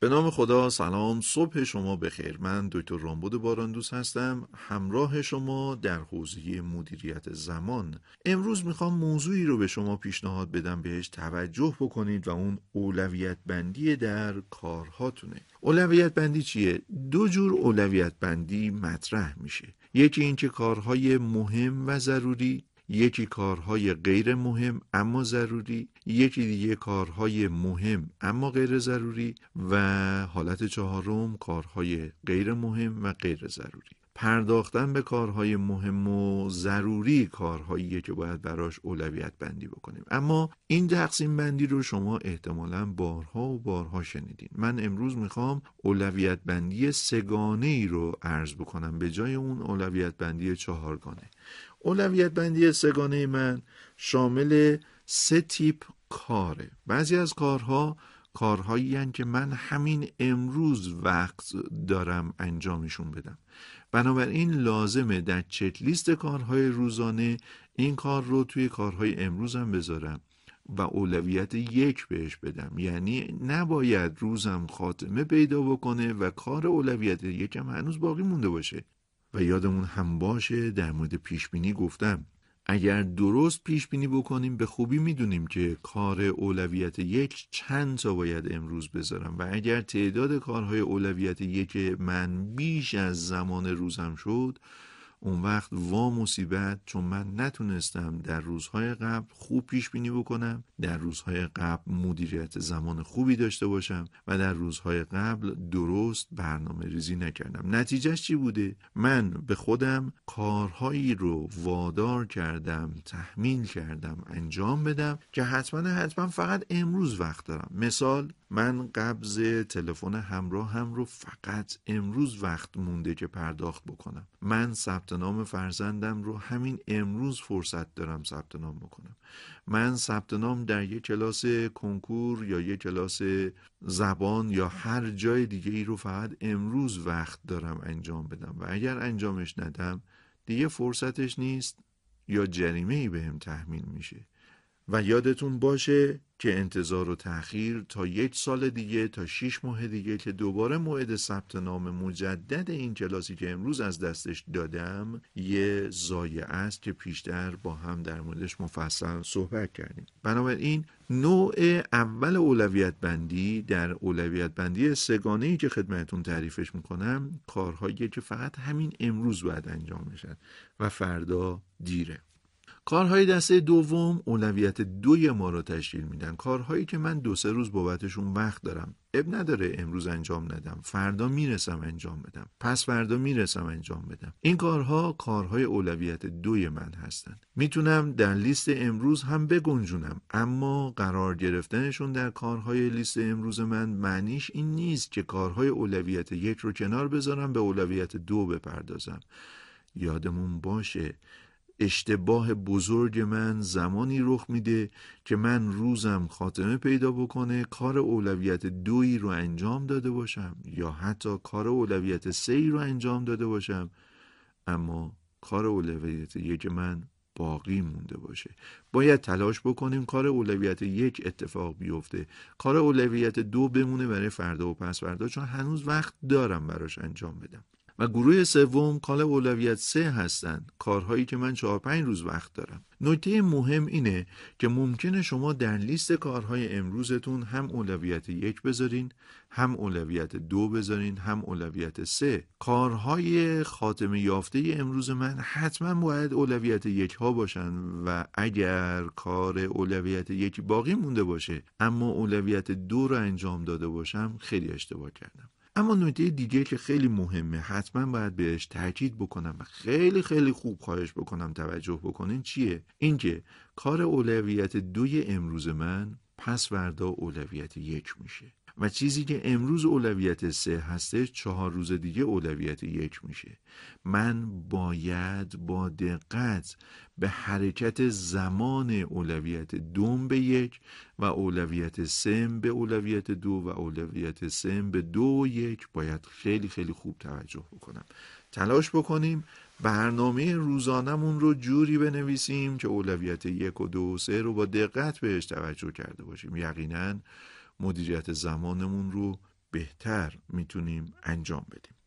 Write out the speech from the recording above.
به نام خدا سلام. صبح شما بخیر من دکتر رامبود باراندوس هستم همراه شما در حوزه مدیریت زمان. امروز می‌خوام موضوعی رو به شما پیشنهاد بدم بهش توجه بکنید و اون اولویت بندی در کارهاتونه. اولویت بندی چیه؟ دو جور اولویت بندی مطرح میشه. یکی اینکه کارهای مهم و ضروری یکی کارهای غیر مهم اما ضروری یکی دیگه کارهای مهم اما غیر ضروری و حالت چهارم کارهای غیر مهم و غیر ضروری. پرداختن به کارهای مهم و ضروری کارهایی که باید براش اولویت بندی بکنیم. اما این تقسیم بندی رو شما احتمالا بارها و بارها شنیدین. من امروز می‌خوام اولویت بندی سگانه ای رو عرض بکنم به جای اون اولویت بندی چهارگانه. اولویت بندی سگانه من شامل سه تیپ کاره. بعضی از کارها کارهایی که من همین امروز وقت دارم انجامشون بدم. بنابراین لازمه در چک لیست کارهای روزانه این کار رو توی کارهای امروزم بذارم و اولویت یک بهش بدم. یعنی نباید روزم خاتمه پیدا بکنه و کار اولویت یکم هنوز باقی مونده باشه. و یادمون هم باشه در مورد پیش بینی گفتم. اگر درست پیش بینی بکنیم به خوبی می‌دونیم که کار اولویت یک چند تا باید امروز بذارم و اگر تعداد کارهای اولویت یک من بیش از زمان روزم شد اون وقت وا مصیبت چون من نتونستم در روزهای قبل خوب پیش بینی بکنم در روزهای قبل مدیریت زمان خوبی داشته باشم و در روزهای قبل درست برنامه ریزی نکردم. نتیجهش چی بوده؟ من به خودم کارهایی رو وادار کردم تحمیل کردم انجام بدم که حتما حتما فقط امروز وقت دارم. مثال من قبض تلفن همراه هم رو فقط امروز وقت مونده که پرداخت بکنم. من ثبت نام فرزندم رو همین امروز فرصت دارم ثبت نام بکنم. من ثبت نام در یک کلاس کنکور یا یک کلاس زبان یا هر جای دیگه ای رو فقط امروز وقت دارم انجام بدم و اگر انجامش ندم دیگه فرصتش نیست یا جریمه ای بهم تحمیل میشه. و یادتون باشه که انتظار و تأخیر تا یک سال دیگه تا شیش ماه دیگه که دوباره موعد ثبت نام مجدد این کلاسی که امروز از دستش دادم یه زایه است که پیشتر با هم در موردش مفصل صحبت کردیم. بنابراین نوع اول اولویت بندی در اولویت بندی سگانه ای که خدمتون تعریفش می‌کنم کارهایی که فقط همین امروز باید انجام بشن و فردا دیره. کارهای دسته دوم اولویت دوی ما رو تشکیل میدن. کارهایی که من دو سه روز بابتشون وقت دارم. اب نداره امروز انجام ندم. فردا می‌رسم انجام بدم. پس فردا می‌رسم انجام بدم. این کارها کارهای اولویت دوی من هستند. می‌تونم در لیست امروز هم بگنجونم. اما قرار گرفتنشون در کارهای لیست امروز من معنیش این نیست که کارهای اولویت یک رو کنار بذارم به اولویت دو بپردازم. یادمون باشه اشتباه بزرگ من زمانی رخ میده که من روزم خاتمه پیدا بکنه کار اولویت دویی رو انجام داده باشم یا حتی کار اولویت سه رو انجام داده باشم. اما کار اولویت یک من باقی مونده باشه. باید تلاش بکنیم کار اولویت یک اتفاق بیفته. کار اولویت دو بمونه برای فردا و پس فردا چون هنوز وقت دارم براش انجام بدم. و گروه سوم کال اولویت سه هستند. کارهایی که من چهار پنج روز وقت دارم. نکته مهم اینه که ممکنه شما در لیست کارهای امروزتون هم اولویت یک بذارین هم اولویت دو بذارین هم اولویت سه. کارهای خاتمه یافته امروز من حتما باید اولویت یک ها باشن و اگر کار اولویت یک باقی مونده باشه اما اولویت دو رو انجام داده باشم خیلی اشتباه کردم. اما نکته دیگه که خیلی مهمه حتما باید بهش تاکید بکنم و خیلی خیلی خوب خواهش بکنم توجه بکنین چیه؟ اینکه کار اولویت دوی امروز من پس وردا اولویت یک میشه. و چیزی که امروز اولویت سه هستش چهار روز دیگه اولویت یک میشه. من باید با دقت به حرکت زمان اولویت دوم به یک و اولویت سم به اولویت دو و اولویت سم به دو و یک باید خیلی خیلی خوب توجه بکنم. تلاش بکنیم برنامه روزانمون رو جوری بنویسیم که اولویت یک و دو و سه رو با دقت بهش توجه کرده باشیم. یقینا مدیریت زمانمون رو بهتر می‌تونیم انجام بدیم.